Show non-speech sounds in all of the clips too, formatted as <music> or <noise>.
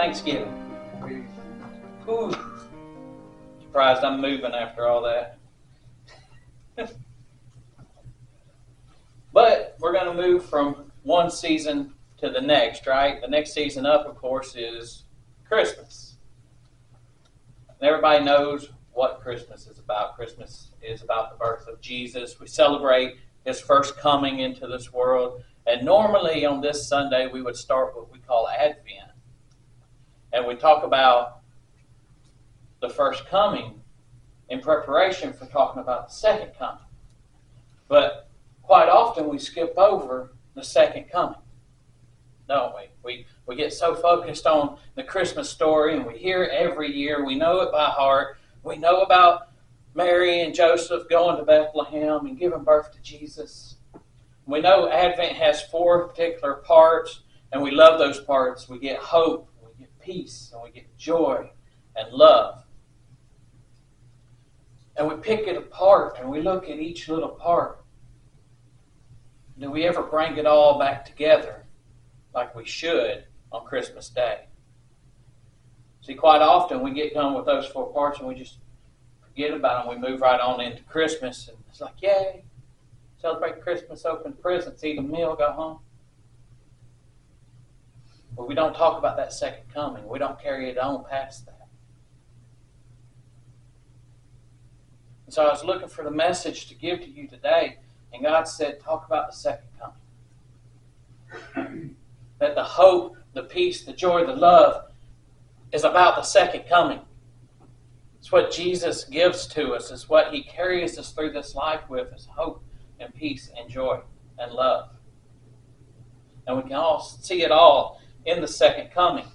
Thanksgiving. Ooh. Surprised I'm moving after all that. but we're going to move from one season to the next, right? The next season up, of course, is Christmas. And everybody knows what Christmas is about. Christmas is about the birth of Jesus. We celebrate his first coming into this world. And normally on this Sunday, we would start what we call Advent and we talk about the first coming in preparation for talking about the second coming. But quite often we skip over the second coming, don't we? We, we get so focused on the Christmas story and we hear it every year. We know it by heart. We know about Mary and Joseph going to Bethlehem and giving birth to Jesus. We know Advent has four particular parts, and we love those parts. We get hope, we get peace and we get joy and love. And we pick it apart and we look at each little part. Do we ever bring it all back together like we should on Christmas Day? See, quite often we get done with those four parts and we just forget about them. We move right on into Christmas and it's like, yay, celebrate Christmas, open presents, eat a meal, go home. But we don't talk about that second coming. We don't carry it on past that. And so I was looking for the message to give to you today, and God said, Talk about the second coming. that the hope, the peace, the joy, the love is about the second coming. It's what Jesus gives to us, it's what He carries us through this life with is hope and peace and joy and love. And we can all see it all in the second coming.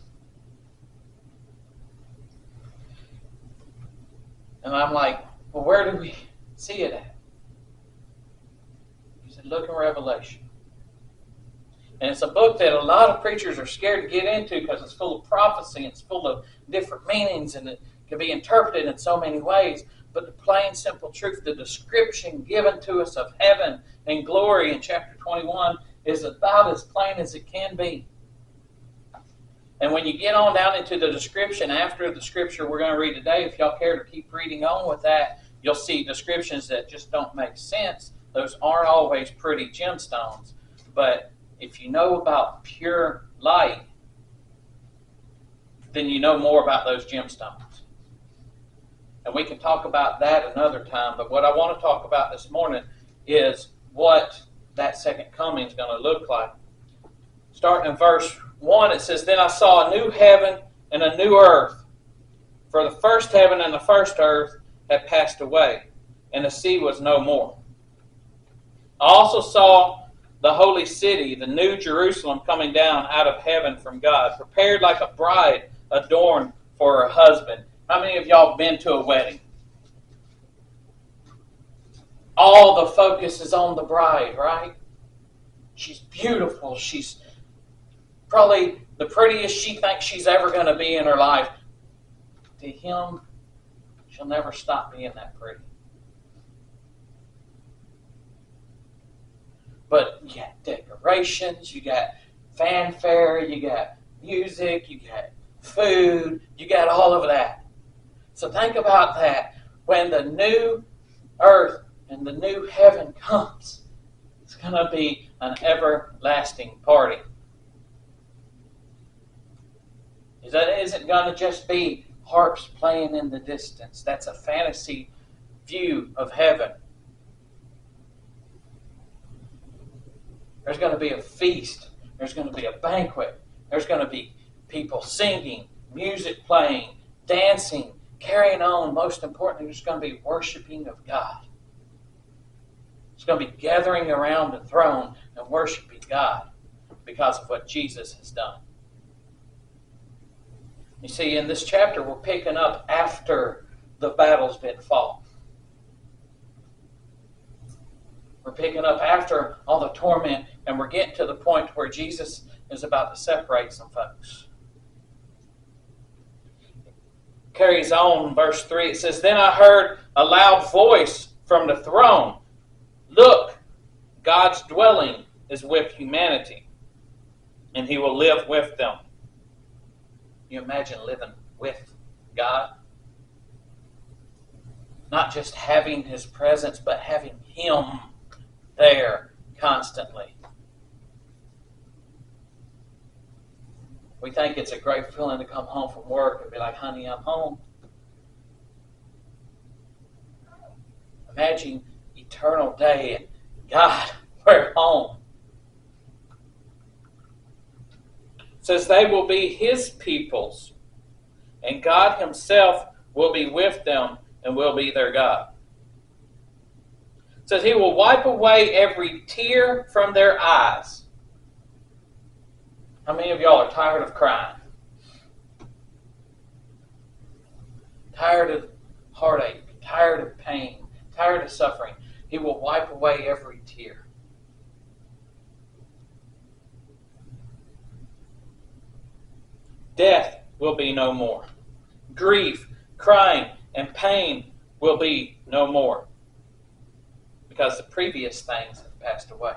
And I'm like, well, where do we see it at? Look in Revelation. And it's a book that a lot of preachers are scared to get into because it's full of prophecy, it's full of different meanings, and it can be interpreted in so many ways. But the plain, simple truth, the description given to us of heaven and glory in chapter 21 is about as plain as it can be. And when you get on down into the description after the scripture we're going to read today, if y'all care to keep reading on with that, you'll see descriptions that just don't make sense. Those aren't always pretty gemstones. But if you know about pure light, then you know more about those gemstones. And we can talk about that another time. But what I want to talk about this morning is what that second coming is going to look like. Starting in verse 1, it says, Then I saw a new heaven and a new earth. For the first heaven and the first earth had passed away, and the sea was no more. I also saw the holy city, the new Jerusalem, coming down out of heaven from God, prepared like a bride adorned for her husband. How many of y'all been to a wedding? All the focus is on the bride, right? She's beautiful. She's probably the prettiest she thinks she's ever going to be in her life. To him, she'll never stop being that pretty. But you got decorations, you got fanfare, you got music, you got food, you got all of that. So think about that. When the new earth and the new heaven comes, it's going to be an everlasting party. That isn't going to just be harps playing in the distance. That's a fantasy view of heaven. There's going to be a feast. There's going to be a banquet. There's going to be people singing, music playing, dancing, carrying on. Most importantly, there's going to be worshiping of God. It's going to be gathering around the throne and worshiping God because of what Jesus has done. You see, in this chapter, we're picking up after the battle's been fought. We're picking up after all the torment, and we're getting to the point where Jesus is about to separate some folks. Carries on, verse 3, it says, Then I heard a loud voice from the throne Look, God's dwelling is with humanity, and he will live with them. You imagine living with God? Not just having his presence, but having him there constantly. We think it's a great feeling to come home from work and be like, honey, I'm home. Imagine eternal day and God, <laughs> we're home. It says they will be his peoples, and God himself will be with them and will be their God. Says he will wipe away every tear from their eyes. How many of y'all are tired of crying? Tired of heartache, tired of pain, tired of suffering. He will wipe away every tear. Death will be no more. Grief, crying, and pain will be no more. Because the previous things have passed away.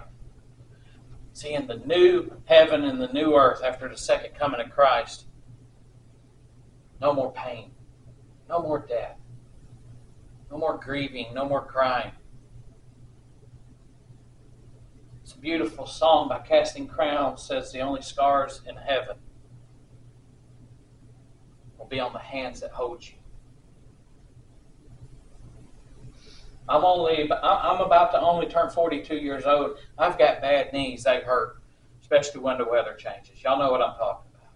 See, in the new heaven and the new earth after the second coming of Christ, no more pain, no more death, no more grieving, no more crying. It's a beautiful song by Casting Crowns says the only scars in heaven will be on the hands that hold you. I'm only I'm about to only turn 42 years old. I've got bad knees; they hurt, especially when the weather changes. Y'all know what I'm talking about.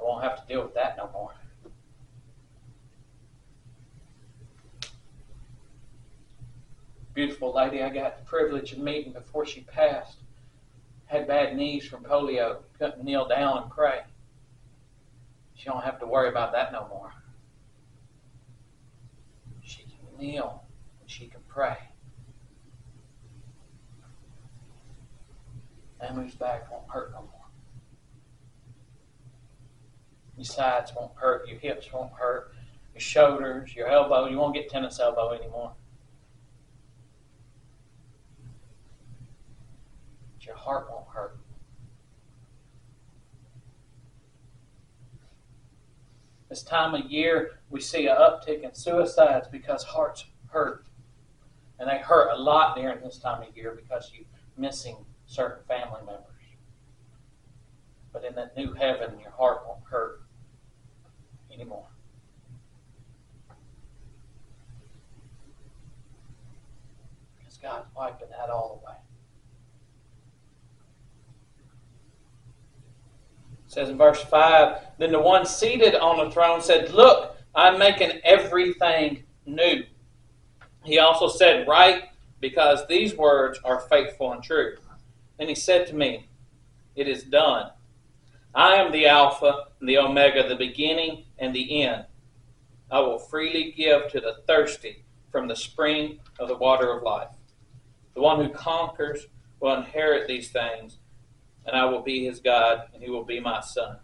I won't have to deal with that no more. beautiful lady I got the privilege of meeting before she passed had bad knees from polio, couldn't kneel down and pray. She don't have to worry about that no more. Kneel and she can pray. Family's back won't hurt no more. Your sides won't hurt, your hips won't hurt, your shoulders, your elbow, you won't get tennis elbow anymore. your heart won't hurt. This time of year, we see an uptick in suicides because hearts hurt. And they hurt a lot during this time of year because you're missing certain family members. But in that new heaven, your heart won't hurt anymore. Because God's wiping that all away. Says in verse 5 Then the one seated on the throne said, Look, I'm making everything new. He also said, Write, because these words are faithful and true. Then he said to me, It is done. I am the Alpha and the Omega, the beginning and the end. I will freely give to the thirsty from the spring of the water of life. The one who conquers will inherit these things and I will be his God, and he will be my son.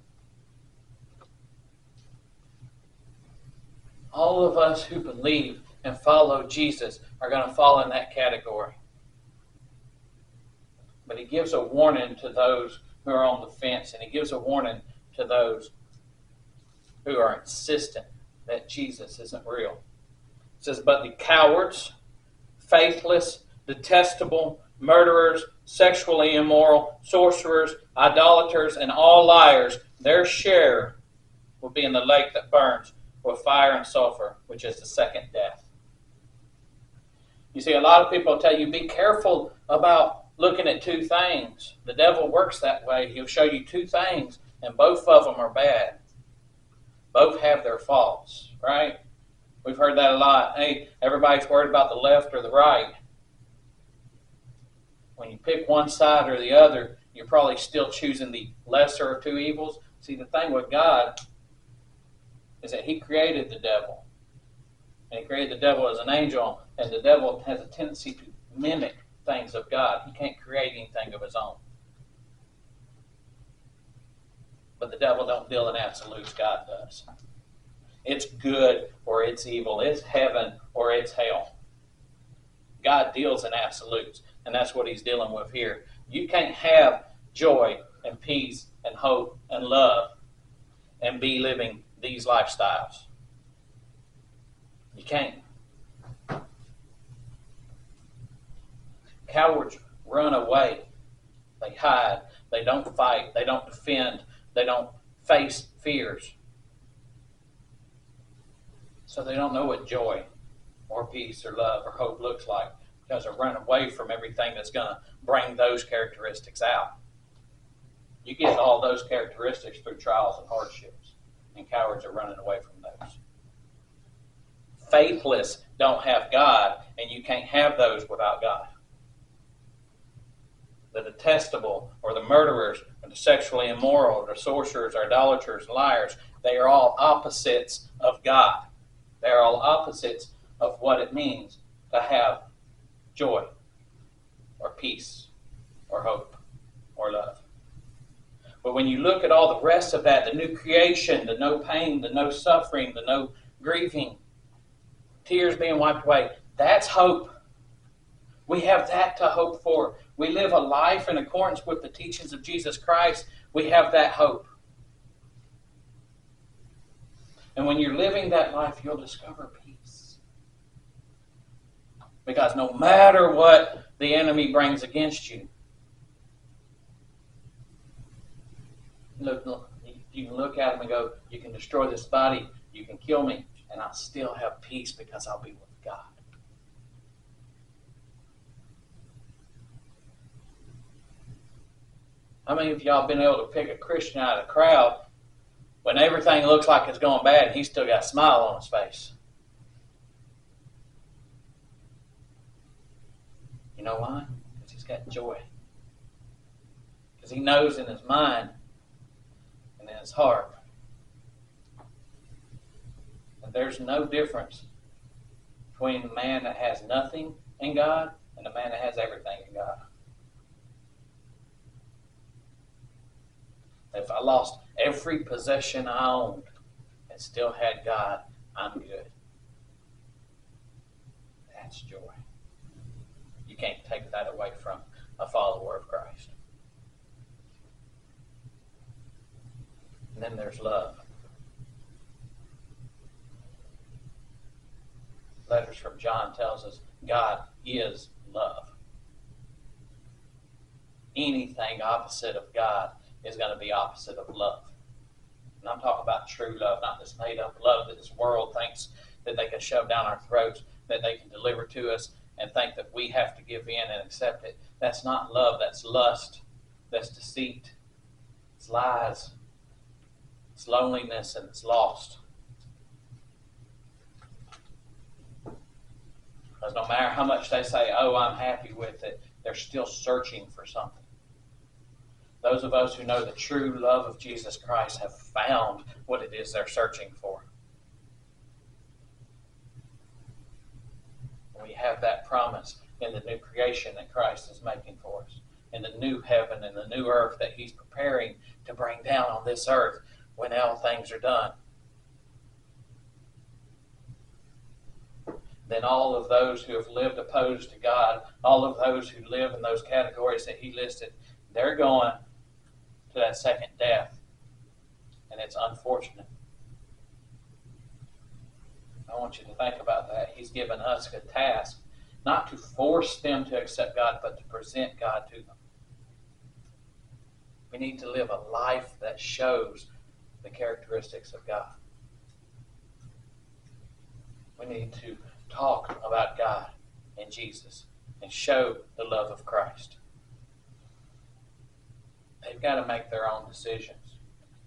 All of us who believe and follow Jesus are going to fall in that category. But he gives a warning to those who are on the fence, and he gives a warning to those who are insistent that Jesus isn't real. It says, But the cowards, faithless, detestable, murderers, sexually immoral, sorcerers, idolaters, and all liars, their share will be in the lake that burns with fire and sulfur, which is the second death. You see, a lot of people tell you be careful about looking at two things. The devil works that way. He'll show you two things, and both of them are bad. Both have their faults, right? We've heard that a lot. Hey, everybody's worried about the left or the right when you pick one side or the other, you're probably still choosing the lesser of two evils. See, the thing with God is that He created the devil. And He created the devil as an angel, and the devil has a tendency to mimic things of God. He can't create anything of his own. But the devil don't deal in absolutes, God does. It's good or it's evil. It's heaven or it's hell. God deals in absolutes, and that's what he's dealing with here. You can't have joy and peace and hope and love and be living these lifestyles. You can't. Cowards run away. They hide. They don't fight. They don't defend. They don't face fears. So they don't know what joy or peace or love or hope looks like because they run away from everything that's going to bring those characteristics out. You get all those characteristics through trials and hardships, and cowards are running away from those. Faithless don't have God, and you can't have those without God. The detestable, or the murderers, or the sexually immoral, or the sorcerers, or idolaters, liars, they are all opposites of God. They are all opposites of what it means to have joy, or peace, or hope, or love. But when you look at all the rest of that, the new creation, the no pain, the no suffering, the no grieving, tears being wiped away, that's hope. We have that to hope for. We live a life in accordance with the teachings of Jesus Christ. We have that hope. And when you're living that life, you'll discover peace. Because no matter what the enemy brings against you, look, look, you can look at him and go, You can destroy this body, you can kill me, and I'll still have peace because I'll be with God. How many of y'all been able to pick a Christian out of the crowd when everything looks like it's going bad and he's still got a smile on his face? You know why? Because he's got joy. Because he knows in his mind and in his heart that there's no difference between a man that has nothing in God and a man that has everything in God. If I lost every possession I owned and still had God, I'm good. That's joy. Can't take that away from a follower of Christ. And then there's love. Letters from John tells us God is love. Anything opposite of God is going to be opposite of love. And I'm talking about true love, not this made up love that this world thinks that they can shove down our throats, that they can deliver to us, and think that we have to give in and accept it. That's not love, that's lust, that's deceit, it's lies, it's loneliness, and it's lost. Because no matter how much they say, oh, I'm happy with it, they're still searching for something. Those of us who know the true love of Jesus Christ have found what it is they're searching for. We have that promise in the new creation that Christ is making for us, in the new heaven and the new earth that He's preparing to bring down on this earth when all things are done. Then all of those who have lived opposed to God, all of those who live in those categories that He listed, they're going to that second death. And it's unfortunate. I want you to think about that. He's given us a task not to force them to accept God, but to present God to them. We need to live a life that shows the characteristics of God. We need to talk about God and Jesus and show the love of Christ. They've got to make their own decisions.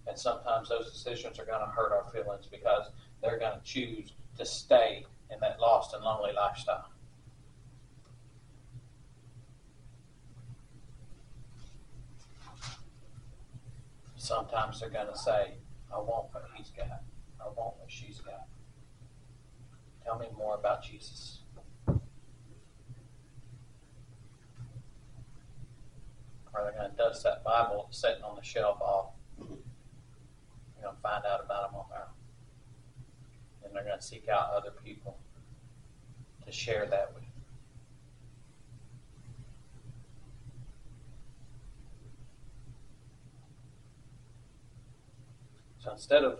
And sometimes those decisions are going to hurt our feelings because they're going to choose to stay in that lost and lonely lifestyle. Sometimes they're going to say, I want what he's got. I want what she's got. Tell me more about Jesus. Or they're going to dust that Bible sitting on the shelf off. You're going to find out about him on their own. And they're going to seek out other people to share that with. So instead of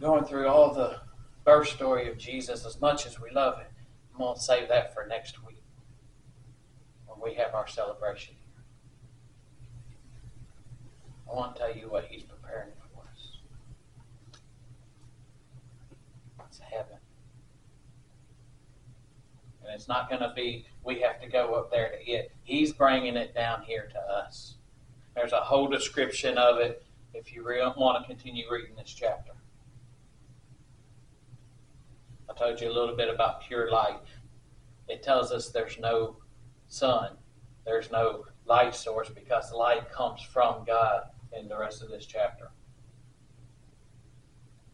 going through all the birth story of Jesus as much as we love it, I'm going to save that for next week when we have our celebration here. I want to tell you what He's preparing for us. Heaven. And it's not going to be, we have to go up there to it. He's bringing it down here to us. There's a whole description of it if you really want to continue reading this chapter. I told you a little bit about pure light. It tells us there's no sun, there's no light source because light comes from God in the rest of this chapter.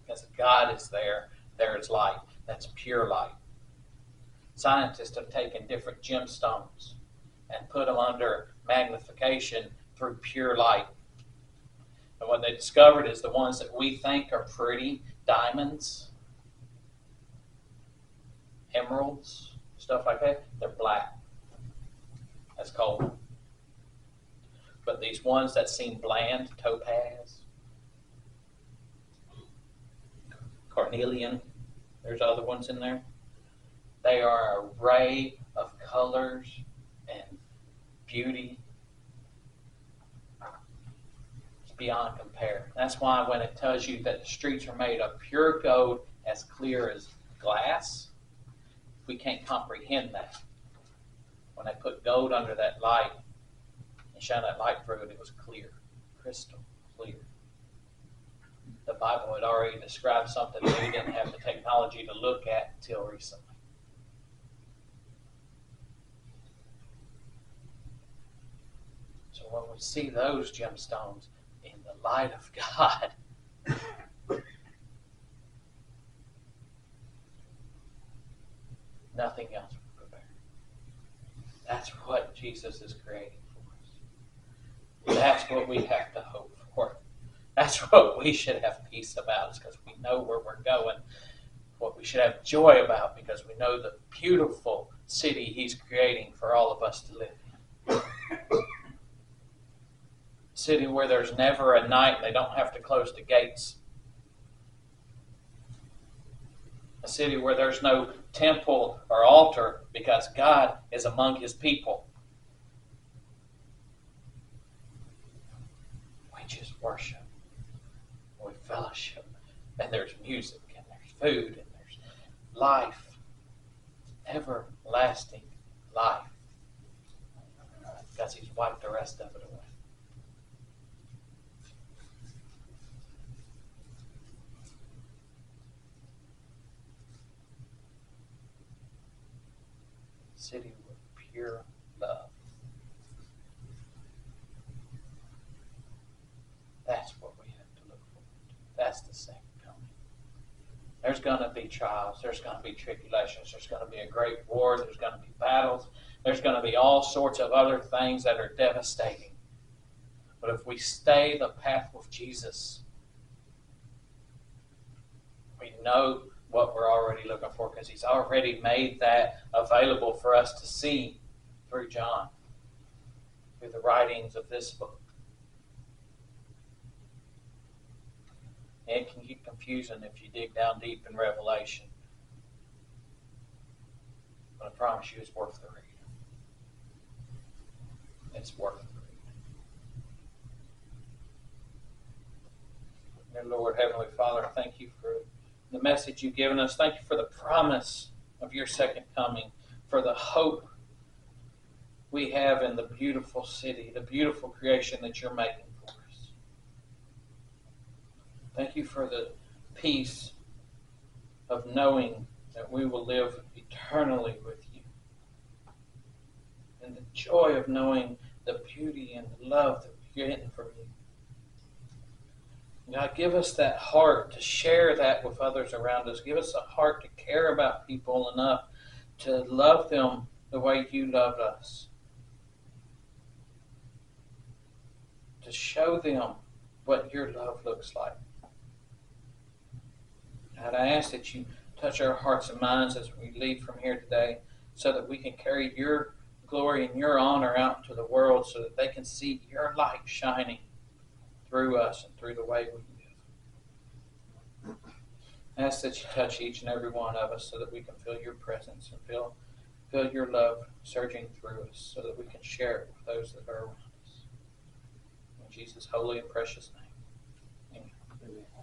Because God is there, there is light. That's pure light. Scientists have taken different gemstones and put them under magnification through pure light. And what they discovered is the ones that we think are pretty diamonds, emeralds, stuff like that, they're black. That's cold. But these ones that seem bland, topaz, carnelian, there's other ones in there. They are a ray of colors and beauty It's beyond compare. That's why when it tells you that the streets are made of pure gold as clear as glass, we can't comprehend that. When they put gold under that light and shine that light through it, it was clear, crystal clear. The Bible had already described something that we didn't have the technology to look at until recently. So when we see those gemstones, in the light of God. <laughs> Nothing else will compare. That's what Jesus is creating for us. That's what we have to hope for. That's <laughs> what we should have peace about, is because we know where we're going. What we should have joy about, because we know the beautiful city He's creating for all of us to live in A city where there's never a night they don't have to close the gates. A city where there's no temple or altar because God is among his people. We just worship. Fellowship. And there's music and there's food and there's life. Everlasting life. Because he's wiped the rest of it away. city with pure love. That's what we have to look forward to. That's the second coming. There's going to be trials. There's going to be tribulations. There's going to be a great war. There's going to be battles. There's going to be all sorts of other things that are devastating. But if we stay the path with Jesus, we know what we're already looking for because he's already made that available for us to see through John, through the writings of this book. It can get confusing if you dig down deep in Revelation. But I promise you it's worth the read. It's worth the read. Dear Lord, Heavenly Father, thank you for the message you've given us. Thank you for the promise of your second coming, for the hope we have in the beautiful city, the beautiful creation that you're making. Thank you for the peace of knowing that we will live eternally with you. And the joy of knowing the beauty and the love that we're getting from you. God, give us that heart to share that with others around us. Give us a heart to care about people enough to love them the way you loved us. to show them what your love looks like. God, I ask that you touch our hearts and minds as we leave from here today so that we can carry your glory and your honor out into the world so that they can see your light shining through us and through the way we live. I ask that you touch each and every one of us so that we can feel your presence and feel, feel your love surging through us so that we can share it with those that are around us. In Jesus' holy and precious name.